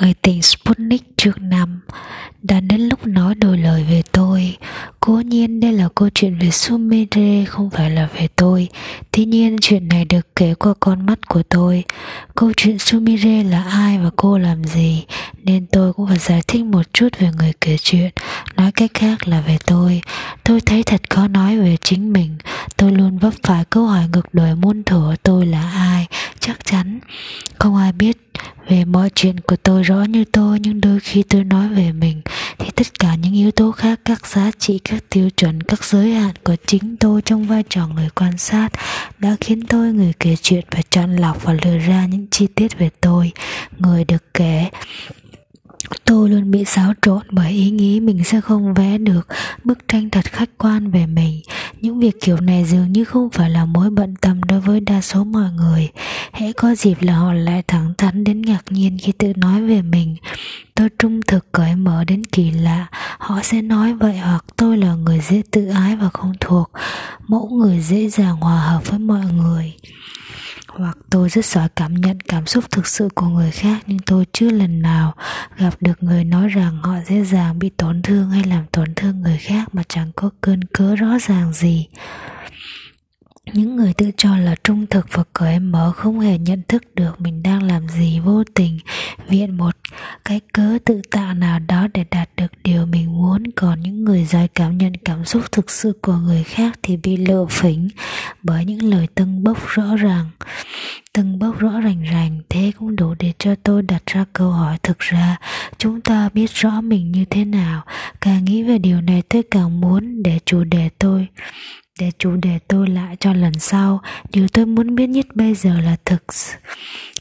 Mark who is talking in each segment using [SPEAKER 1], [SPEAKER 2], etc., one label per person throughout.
[SPEAKER 1] người tình Sputnik trước năm đã đến lúc nói đôi lời về tôi. Cố nhiên đây là câu chuyện về Sumire không phải là về tôi. Tuy nhiên, chuyện này được kể qua con mắt của tôi. Câu chuyện Sumire là ai và cô làm gì? Nên tôi cũng phải giải thích một chút về người kể chuyện. Nói cách khác là về tôi. Tôi thấy thật khó nói về chính mình. Tôi luôn vấp phải câu hỏi ngược đời muôn thuở, tôi là ai? Chắc chắn không ai biết về mọi chuyện của tôi rõ như tôi, nhưng đôi khi tôi nói về mình, thì tất cả những yếu tố khác, các giá trị, các tiêu chuẩn, các giới hạn của chính tôi trong vai trò người quan sát đã khiến tôi người kể chuyện phải chọn lọc và lựa ra những chi tiết về tôi. Người được kể tôi luôn bị xáo trộn bởi ý nghĩ mình sẽ không vẽ được bức tranh thật khách quan về mình. Những việc kiểu này dường như không phải là mối bận tâm đối với đa số mọi người. Hễ có dịp là họ lại thẳng thắn đến ngạc nhiên khi tự nói về mình. Tôi trung thực cởi mở đến kỳ lạ. Họ sẽ nói vậy hoặc tôi là người dễ tự ái và không thuộc. Mẫu người dễ dàng hòa hợp với mọi người hoặc tôi rất giỏi cảm nhận cảm xúc thực sự của người khác, nhưng tôi chưa lần nào gặp được người nói rằng họ dễ dàng bị tổn thương hay làm tổn thương người khác mà chẳng có cơn cớ rõ ràng gì những người tự cho là trung thực và cởi mở không hề nhận thức được mình đang làm gì vô tình. Viện một, cái cớ tự tạo nào đó để đạt được điều mình muốn. Còn những người giỏi cảm nhận cảm xúc thực sự của người khác thì bị lộ phỉnh bởi những lời tâng bốc rõ ràng. Tâng bốc rõ rành rành, thế cũng đủ để cho tôi đặt ra câu hỏi thực ra. Chúng ta biết rõ mình như thế nào, càng nghĩ về điều này tôi càng muốn để chủ đề tôi để chủ đề tôi lại cho lần sau. Điều tôi muốn biết nhất bây giờ là thực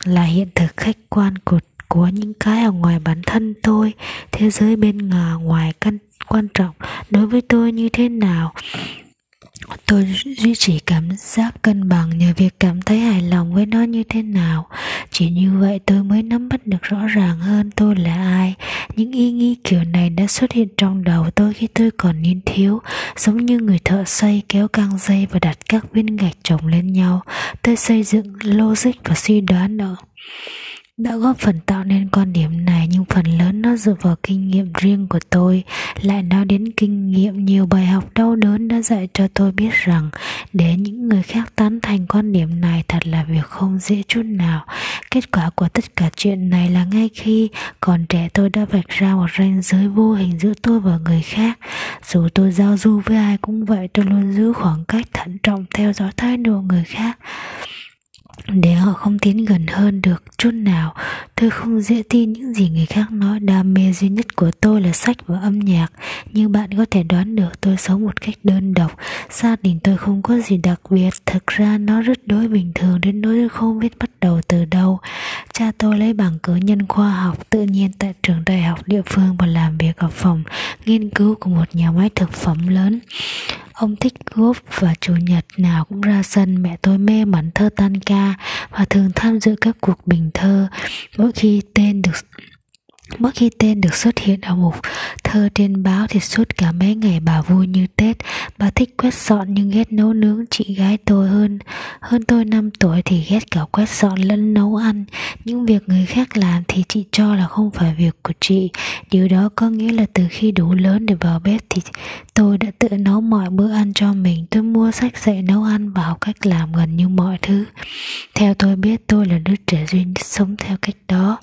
[SPEAKER 1] là hiện thực khách quan của của những cái ở ngoài bản thân tôi, thế giới bên ngoài căn, quan trọng. Đối với tôi như thế nào? Tôi duy trì cảm giác cân bằng nhờ việc cảm thấy hài lòng với nó như thế nào? Chỉ như vậy tôi mới nắm bắt được rõ ràng hơn tôi là ai. Những ý nghĩ kiểu này đã xuất hiện trong đầu tôi khi tôi còn niên thiếu, giống như người thợ xây kéo căng dây và đặt các viên gạch chồng lên nhau. Tôi xây dựng logic và suy đoán ở đã góp phần tạo nên quan điểm này, nhưng phần lớn nó dựa vào kinh nghiệm riêng của tôi. Lại nói đến kinh nghiệm, nhiều bài học đau đớn đã dạy cho tôi biết rằng để những người khác tán thành quan điểm này thật là việc không dễ chút nào. Kết quả của tất cả chuyện này là ngay khi còn trẻ tôi đã vạch ra một ranh giới vô hình giữa tôi và người khác. Dù tôi giao du với ai cũng vậy, tôi luôn giữ khoảng cách thận trọng theo dõi thái độ người khác để họ không tiến gần hơn được chút nào, tôi không dễ tin những gì người khác nói. Đam mê duy nhất của tôi là sách và âm nhạc. Như bạn có thể đoán được tôi sống một cách đơn độc. Gia đình tôi không có gì đặc biệt. Thực ra nó rất đối bình thường đến nỗi không biết bắt đầu từ đâu. Cha tôi lấy bằng cử nhân khoa học, tự nhiên tại trường đại học địa phương và làm việc ở phòng nghiên cứu của một nhà máy thực phẩm lớn. Ông thích golf và chủ nhật nào cũng ra sân, mẹ tôi mê mẩn thơ tan ca và thường tham dự các cuộc bình thơ mỗi khi tên được, Mỗi khi tên được xuất hiện ở mục thơ trên báo thì suốt cả mấy ngày bà vui như Tết. Bà thích quét dọn nhưng ghét nấu nướng. Chị gái tôi hơn hơn tôi 5 tuổi thì ghét cả quét dọn lẫn nấu ăn. Những việc người khác làm thì chị cho là không phải việc của chị. Điều đó có nghĩa là từ khi đủ lớn để vào bếp thì tôi đã tự nấu mọi bữa ăn cho mình. Tôi mua sách dạy nấu ăn và học cách làm gần như mọi thứ. Theo tôi biết, tôi là đứa trẻ duy nhất sống theo cách đó.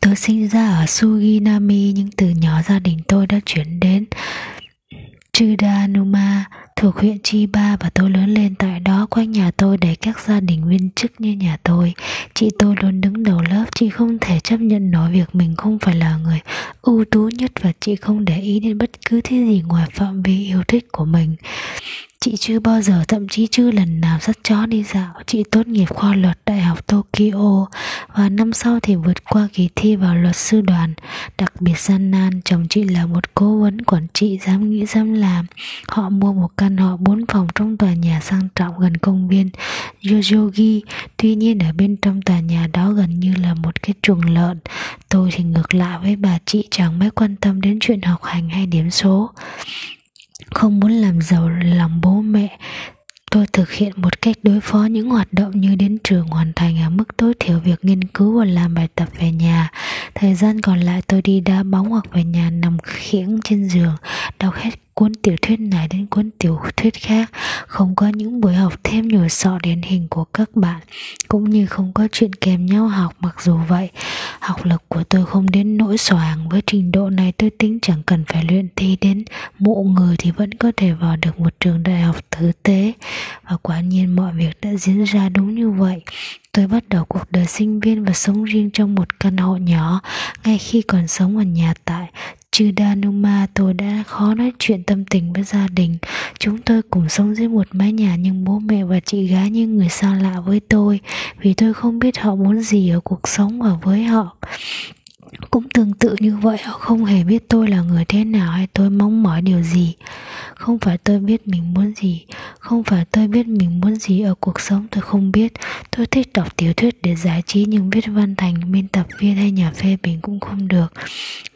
[SPEAKER 1] Tôi sinh ra ở Suginami, nhưng từ nhỏ gia đình tôi đã chuyển đến Chidanuma thuộc huyện Chiba và tôi lớn lên tại đó quanh nhà tôi đầy các gia đình viên chức như nhà tôi. Chị tôi luôn đứng đầu lớp, chị không thể chấp nhận nổi việc mình không phải là người ưu tú nhất và chị không để ý đến bất cứ thứ gì ngoài phạm vi yêu thích của mình. Chị chưa bao giờ, thậm chí chưa lần nào dắt chó đi dạo. Chị tốt nghiệp khoa luật Đại học Tokyo Và năm sau thì vượt qua kỳ thi vào luật sư đoàn, Đặc biệt gian nan. Chồng chị là một cố vấn quản trị dám nghĩ dám làm. Họ mua một căn họ bốn phòng trong tòa nhà sang trọng gần công viên Yoyogi Tuy nhiên, ở bên trong tòa nhà đó gần như là một cái chuồng lợn. Tôi thì ngược lại với bà chị, chẳng mấy quan tâm đến chuyện học hành hay điểm số không muốn làm giàu lòng bố mẹ. Tôi thực hiện một cách đối phó những hoạt động như đến trường hoàn thành ở mức tối thiểu việc nghiên cứu và làm bài tập về nhà thời gian còn lại tôi đi đá bóng hoặc về nhà nằm khiễng trên giường, đọc hết cuốn tiểu thuyết này đến cuốn tiểu thuyết khác. Không có những buổi học thêm nhồi sọ điển hình của các bạn, cũng như không có chuyện kèm nhau học. Mặc dù vậy, học lực của tôi không đến nỗi soàng với trình độ này. Tôi tính chẳng cần phải luyện thi đến mộ người thì vẫn có thể vào được một trường đại học tử tế. Và quả nhiên mọi việc đã diễn ra đúng như vậy tôi bắt đầu cuộc đời sinh viên và sống riêng trong một căn hộ nhỏ. Ngay khi còn sống ở nhà tại Chudanuma tôi đã khó nói chuyện tâm tình với gia đình. Chúng tôi cùng sống dưới một mái nhà nhưng bố mẹ và chị gái như người xa lạ với tôi Vì tôi không biết họ muốn gì ở cuộc sống và với họ cũng tương tự như vậy. Họ không hề biết tôi là người thế nào hay tôi mong mỏi điều gì. Không phải tôi biết mình muốn gì. Không phải tôi biết mình muốn gì ở cuộc sống, tôi không biết. Tôi thích đọc tiểu thuyết để giải trí nhưng viết văn thành, biên tập viên hay nhà phê bình cũng không được.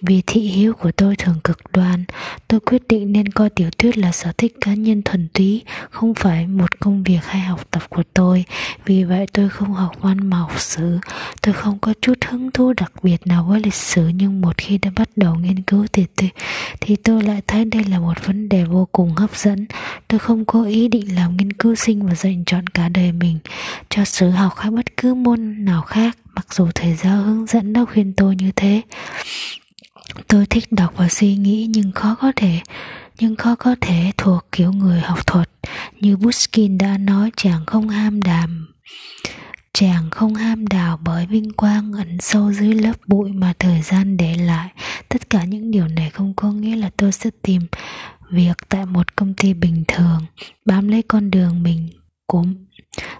[SPEAKER 1] Vì thị hiếu của tôi thường cực đoan. Tôi quyết định nên coi tiểu thuyết là sở thích cá nhân thuần túy, không phải một công việc hay học tập của tôi. Vì vậy tôi không học văn mà học sử. Tôi không có chút hứng thú đặc biệt nào với lịch sử nhưng một khi đã bắt đầu nghiên cứu thì tôi, thì tôi lại thấy đây là một vấn đề vô cùng hấp dẫn. Tôi không có ý định làm nghiên cứu sinh và dành chọn cả đời mình cho sử học hay bất cứ môn nào khác mặc dù thầy giáo hướng dẫn đã khuyên tôi như thế. Tôi thích đọc và suy nghĩ nhưng khó có thể nhưng khó có thể thuộc kiểu người học thuật. Như Buskin đã nói chàng không ham đàm chàng không ham đào bởi vinh quang ẩn sâu dưới lớp bụi mà thời gian để lại. Tất cả những điều này không có nghĩa là tôi sẽ tìm việc tại một công ty bình thường. Bám lấy con đường mình của,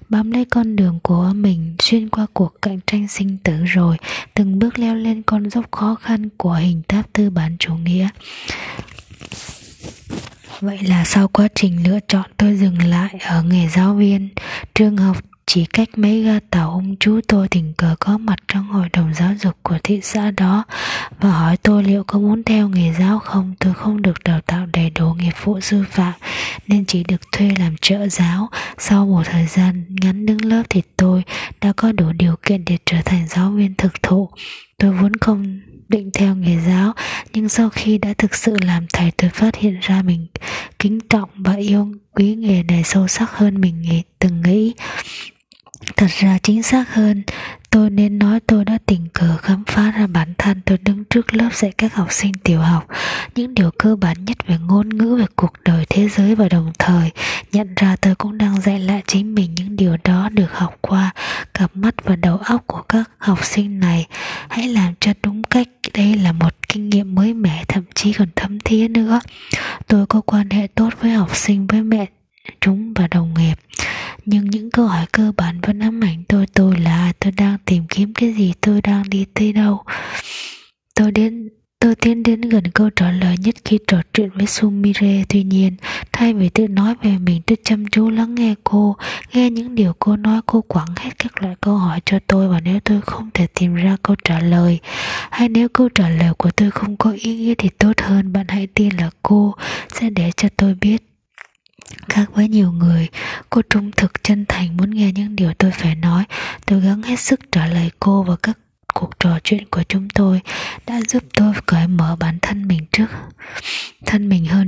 [SPEAKER 1] bám lấy con đường của mình xuyên qua cuộc cạnh tranh sinh tử rồi, từng bước leo lên con dốc khó khăn của hình tháp tư bản chủ nghĩa. Vậy là sau quá trình lựa chọn, tôi dừng lại ở nghề giáo viên. Trường học chỉ cách mấy ga tàu ông chú tôi tình cờ có mặt trong hội đồng giáo dục của thị xã đó và hỏi tôi liệu có muốn theo nghề giáo không? Tôi không được đào tạo đầy đủ nghiệp vụ sư phạm nên chỉ được thuê làm trợ giáo. Sau một thời gian ngắn đứng lớp thì tôi đã có đủ điều kiện để trở thành giáo viên thực thụ. Tôi vốn không định theo nghề giáo nhưng sau khi đã thực sự làm thầy tôi phát hiện ra mình kính trọng và yêu quý nghề này sâu sắc hơn mình nghĩ, từng nghĩ thật ra chính xác hơn, tôi nên nói tôi đã tình cờ khám phá ra bản thân tôi đứng trước lớp dạy các học sinh tiểu học. Những điều cơ bản nhất về ngôn ngữ, về cuộc đời thế giới và đồng thời, nhận ra tôi cũng đang dạy lại chính mình những điều đó được học qua cặp mắt và đầu óc của các học sinh này. Hãy làm cho đúng cách, đây là một kinh nghiệm mới mẻ, thậm chí còn thấm thía nữa. Tôi có quan hệ tốt với học sinh, với mẹ chúng và đồng nghiệp. Nhưng những câu hỏi cơ bản vẫn ám ảnh tôi tôi là, tôi đang tìm kiếm cái gì, tôi đang đi tới đâu. Tôi đến, tôi tiến đến gần câu trả lời nhất khi trò chuyện với Sumire. Tuy nhiên, thay vì tự nói về mình, tôi chăm chú lắng nghe cô, nghe những điều cô nói, cô quẳng hết các loại câu hỏi cho tôi. Và nếu tôi không thể tìm ra câu trả lời, hay nếu câu trả lời của tôi không có ý nghĩa thì tốt hơn, bạn hãy tin là cô sẽ để cho tôi biết. Khác với nhiều người, cô trung thực chân thành muốn nghe những điều tôi phải nói. Tôi gắng hết sức trả lời cô và các cuộc trò chuyện của chúng tôi đã giúp tôi cởi mở bản thân mình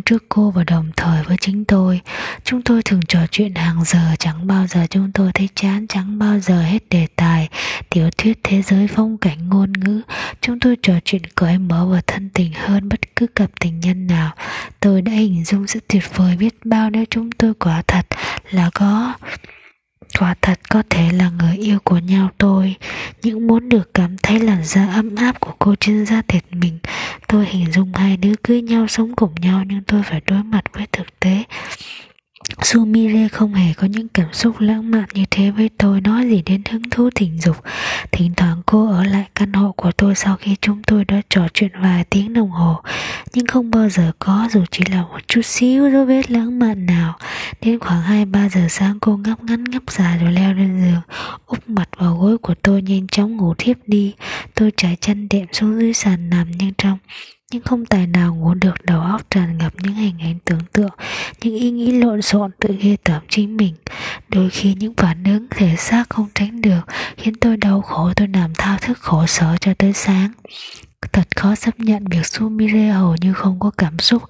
[SPEAKER 1] trước cô và đồng thời với chính tôi. Chúng tôi thường trò chuyện hàng giờ, chẳng bao giờ chúng tôi thấy chán, chẳng bao giờ hết đề tài, tiểu thuyết thế giới phong cảnh ngôn ngữ. Chúng tôi trò chuyện cởi mở và thân tình hơn bất cứ cặp tình nhân nào. Tôi đã hình dung sự tuyệt vời biết bao nếu chúng tôi quả thật là có, quả thật có thể là người yêu của nhau tôi. Những muốn được cảm thấy làn da ấm áp của cô trên da thịt mình tôi hình dung hai đứa cưới nhau sống cùng nhau nhưng tôi phải đối mặt với thực tế Sumire không hề có những cảm xúc lãng mạn như thế với tôi nói gì đến hứng thú tình dục. Thỉnh thoảng cô ở lại căn hộ của tôi sau khi chúng tôi đã trò chuyện vài tiếng đồng hồ, nhưng không bao giờ có dù chỉ là một chút xíu dấu vết lãng mạn nào. Đến khoảng 2-3 giờ sáng cô ngắp ngắn ngắp dài rồi leo lên giường, úp mặt vào gối của tôi nhanh chóng ngủ thiếp đi. Tôi trải chân đệm xuống dưới sàn nằm nhanh trong, nhưng không tài nào ngủ được, đầu óc tràn ngập những hình ảnh tưởng tượng, những ý nghĩ lộn xộn tự ghê tởm chính mình đôi khi những phản ứng thể xác không tránh được khiến tôi đau khổ, tôi nằm thao thức khổ sở cho tới sáng Thật khó chấp nhận việc Sumire hầu như không có cảm xúc.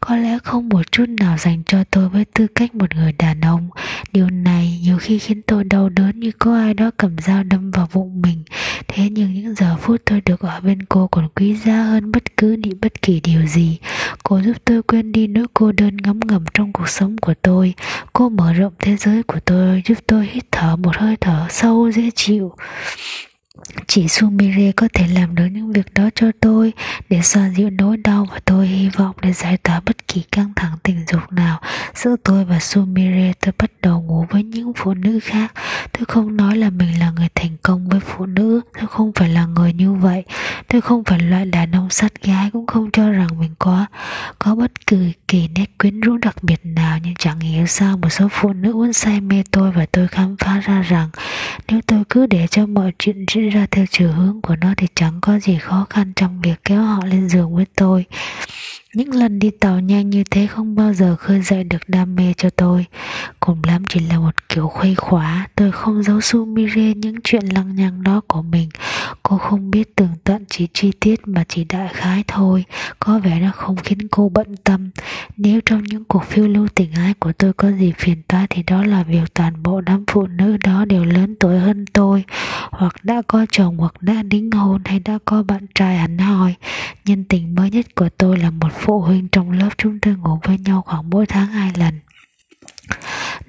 [SPEAKER 1] Có lẽ không một chút nào dành cho tôi với tư cách một người đàn ông. Điều này nhiều khi khiến tôi đau đớn như có ai đó cầm dao đâm vào bụng mình. Thế nhưng những giờ phút tôi được ở bên cô còn quý giá hơn bất cứ đi bất kỳ điều gì. Cô giúp tôi quên đi nỗi cô đơn ngấm ngầm trong cuộc sống của tôi. Cô mở rộng thế giới của tôi, Giúp tôi hít thở một hơi thở sâu, dễ chịu chỉ Sumire có thể làm được những việc đó cho tôi để xoa dịu nỗi đau và tôi hy vọng để giải tỏa bất kỳ căng thẳng tình dục nào. Giữa tôi và Sumire, tôi bắt đầu ngủ với những phụ nữ khác. Tôi không nói là mình là người thành công với phụ nữ, tôi không phải là người như vậy. Tôi không phải loại đàn ông sát gái, cũng không cho rằng mình có có bất cứ kỳ nét quyến rũ đặc biệt nào, nhưng chẳng hiểu sao một số phụ nữ vẫn say mê tôi và tôi khám phá ra rằng nếu tôi cứ để cho mọi chuyện diễn ra theo chiều hướng của nó thì chẳng có gì khó khăn trong việc kéo họ lên giường với tôi. Những lần đi tàu nhanh như thế không bao giờ khơi dậy được đam mê cho tôi. Cùng lắm chỉ là một kiểu khuây khóa Tôi không giấu Sumire những chuyện lăng nhăng đó của mình. Cô không biết tường tận chỉ chi tiết mà chỉ đại khái thôi. Có vẻ nó không khiến cô bận tâm. Nếu trong những cuộc phiêu lưu tình ái của tôi có gì phiền toái Thì đó là việc toàn bộ đám phụ nữ đó đều lớn tuổi hơn tôi. Hoặc đã có chồng, hoặc đã đính hôn, hay đã có bạn trai hẳn hoi Nhân tình mới nhất của tôi là một phụ huynh trong lớp chúng tôi ngủ với nhau khoảng mỗi tháng hai lần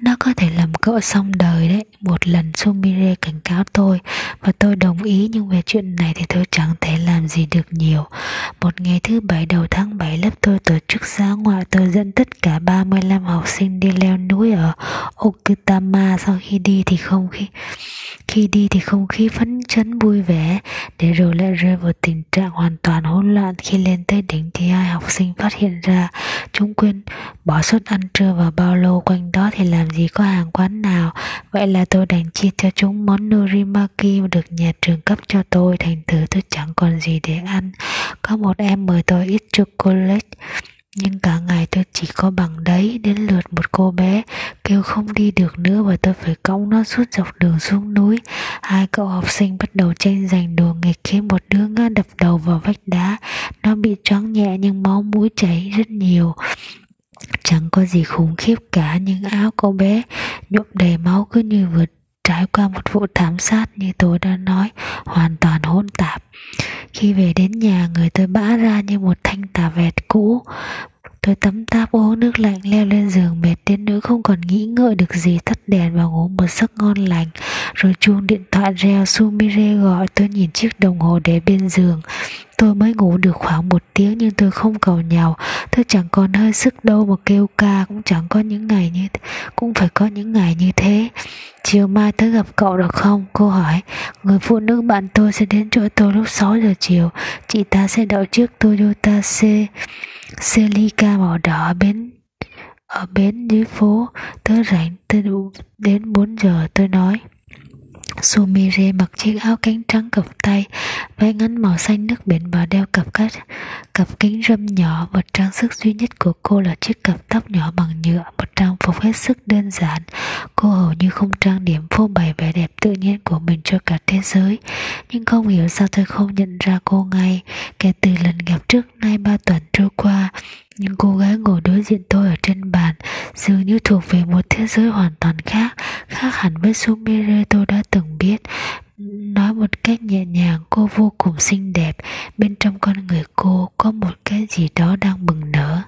[SPEAKER 1] nó có thể làm cỡ xong đời đấy, Một lần Sumire cảnh cáo tôi Và tôi đồng ý, nhưng về chuyện này thì tôi chẳng thể làm gì được nhiều. Một ngày thứ bảy đầu tháng 7 lớp tôi tổ chức giá ngoại, Tôi dẫn tất cả 35 học sinh đi leo núi ở Okutama Sau khi đi thì không khí, khi đi thì không khí phấn chấn vui vẻ, để rồi lại rơi vào tình trạng hoàn toàn hỗn loạn khi lên tới đỉnh thì hai học sinh phát hiện ra chúng quên bỏ suất ăn trưa và bao lô quanh đó thì làm gì có hàng quán nào. Vậy là tôi đành chia cho chúng món norimaki được nhà trường cấp cho tôi. Thành thử tôi chẳng còn gì để ăn. Có một em mời tôi ít chocolate nhưng cả ngày tôi chỉ có bằng đấy đến lượt một cô bé, kêu không đi được nữa và tôi phải cõng nó suốt dọc đường xuống núi. Hai cậu học sinh bắt đầu tranh giành đồ nghịch khiến một đứa ngã đập đầu vào vách đá. Nó bị choáng nhẹ nhưng máu mũi chảy rất nhiều. Chẳng có gì khủng khiếp cả, nhưng áo cô bé nhuộm đầy máu cứ như vừa trải qua một vụ thảm sát như tôi đã nói, hoàn toàn hỗn tạp khi về đến nhà, người tôi bã ra như một thanh tà vẹt cũ Tôi tắm táp uống nước lạnh leo lên giường mệt đến nỗi không còn nghĩ ngợi được gì tắt đèn và ngủ một giấc ngon lành. Rồi chuông điện thoại reo, Sumire gọi tôi nhìn chiếc đồng hồ để bên giường. Tôi mới ngủ được khoảng một tiếng nhưng tôi không cầu nhau Tôi chẳng còn hơi sức đâu mà kêu ca, cũng chẳng có những ngày như. Cũng phải có những ngày như thế. Chiều mai tới gặp cậu được không? Cô hỏi. Người phụ nữ bạn tôi sẽ đến chỗ tôi lúc 6 giờ chiều. Chị ta sẽ đậu trước Toyota C, Celica màu đỏ bên ở bến dưới phố. Tớ rảnh, tớ đủ đến 4 giờ tôi nói. Sumire mặc chiếc áo cánh trắng cộc tay, váy ngắn màu xanh nước biển và đeo cặp cắt, cặp kính râm nhỏ. Vật trang sức duy nhất của cô là chiếc cặp tóc nhỏ bằng nhựa, một trang phục hết sức đơn giản. Cô hầu như không trang điểm phô bày vẻ đẹp tự nhiên của mình cho cả thế giới. Nhưng không hiểu sao tôi không nhận ra cô ngay. Kể từ lần gặp trước nay ba tuần trôi qua, nhưng cô gái ngồi đối diện tôi ở trên bàn dường như thuộc về một thế giới hoàn toàn khác khác hẳn với Sumire tôi đã từng biết. Nói một cách nhẹ nhàng, cô vô cùng xinh đẹp. Bên trong con người cô có một cái gì đó đang bừng nở.